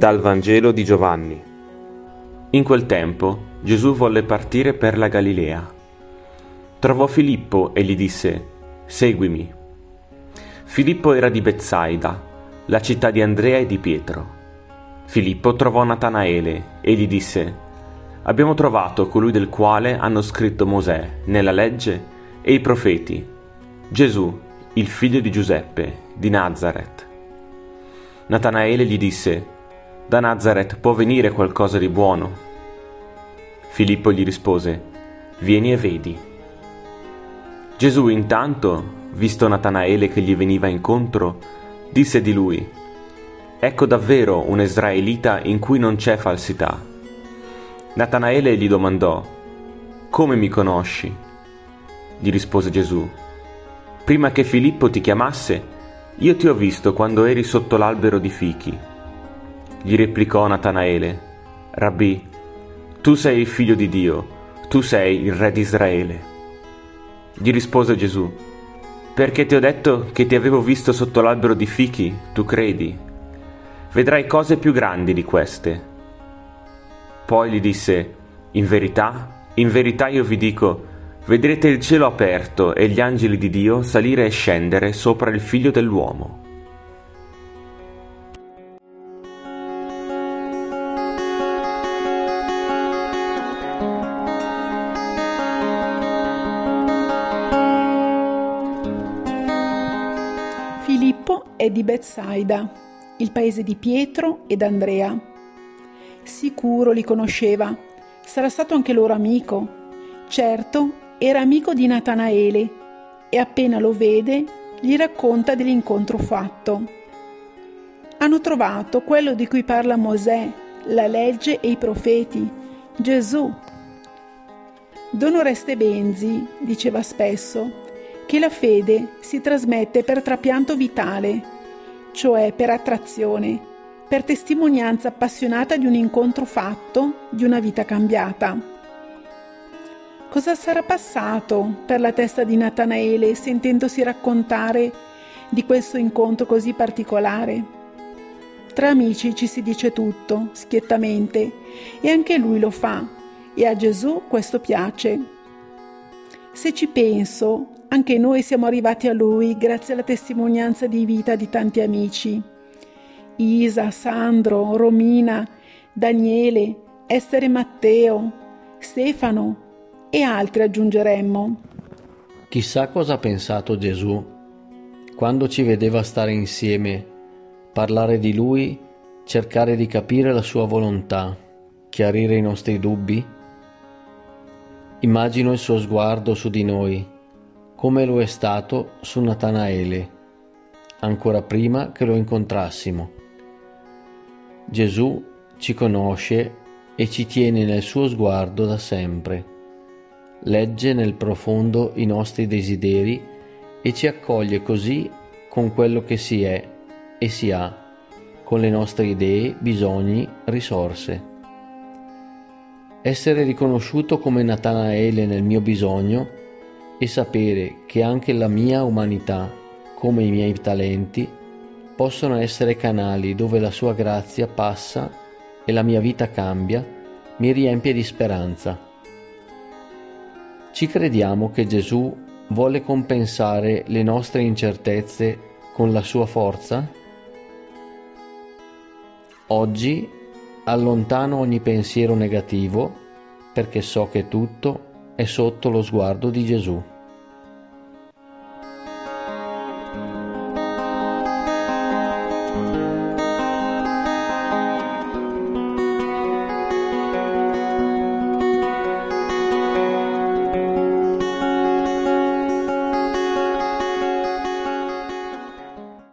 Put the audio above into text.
Dal Vangelo di Giovanni. In quel tempo Gesù volle partire per la Galilea. Trovò Filippo e gli disse, Seguimi. Filippo era di Bezzaida, la città di Andrea e di Pietro. Filippo trovò Natanaele e gli disse, Abbiamo trovato colui del quale hanno scritto Mosè nella legge e i profeti, Gesù, il figlio di Giuseppe, di Nazareth. Natanaele gli disse, da Nazareth può venire qualcosa di buono? Filippo gli rispose, Vieni e vedi. Gesù intanto, visto Natanaele che gli veniva incontro, disse di lui, Ecco davvero un israelita in cui non c'è falsità. Natanaele gli domandò, Come mi conosci? Gli rispose Gesù, Prima che Filippo ti chiamasse, io ti ho visto quando eri sotto l'albero di fichi. Gli replicò Natanaele, Rabbì, tu sei il figlio di Dio, tu sei il re di Israele. Gli rispose Gesù, perché ti ho detto che ti avevo visto sotto l'albero di fichi, tu credi. Vedrai cose più grandi di queste. Poi gli disse, in verità, in verità io vi dico, vedrete il cielo aperto e gli angeli di Dio salire e scendere sopra il figlio dell'uomo. È di Bethsaida, il paese di Pietro ed Andrea. Sicuro li conosceva, sarà stato anche loro amico. Certo, era amico di Natanaele e appena lo vede gli racconta dell'incontro fatto. Hanno trovato quello di cui parla Mosè, la legge e i profeti, Gesù. Don Oreste Benzi diceva spesso che la fede si trasmette per trapianto vitale, cioè per attrazione, per testimonianza appassionata di un incontro fatto, di una vita cambiata. Cosa sarà passato per la testa di Natanaele sentendosi raccontare di questo incontro così particolare? Tra amici ci si dice tutto, schiettamente, e anche lui lo fa, e a Gesù questo piace. Se ci penso, anche noi siamo arrivati a Lui grazie alla testimonianza di vita di tanti amici. Isa, Sandro, Romina, Daniele, Essere Matteo, Stefano e altri aggiungeremmo. Chissà cosa ha pensato Gesù quando ci vedeva stare insieme, parlare di Lui, cercare di capire la sua volontà, chiarire i nostri dubbi. Immagino il suo sguardo su di noi come lo è stato su Natanaele, ancora prima che lo incontrassimo. Gesù ci conosce e ci tiene nel suo sguardo da sempre, legge nel profondo i nostri desideri e ci accoglie così con quello che si è e si ha, con le nostre idee, bisogni, risorse. Essere riconosciuto come Natanaele nel mio bisogno e sapere che anche la mia umanità, come i miei talenti, possono essere canali dove la sua grazia passa e la mia vita cambia, mi riempie di speranza. Ci crediamo che Gesù vuole compensare le nostre incertezze con la sua forza? Oggi allontano ogni pensiero negativo perché so che tutto è sotto lo sguardo di Gesù.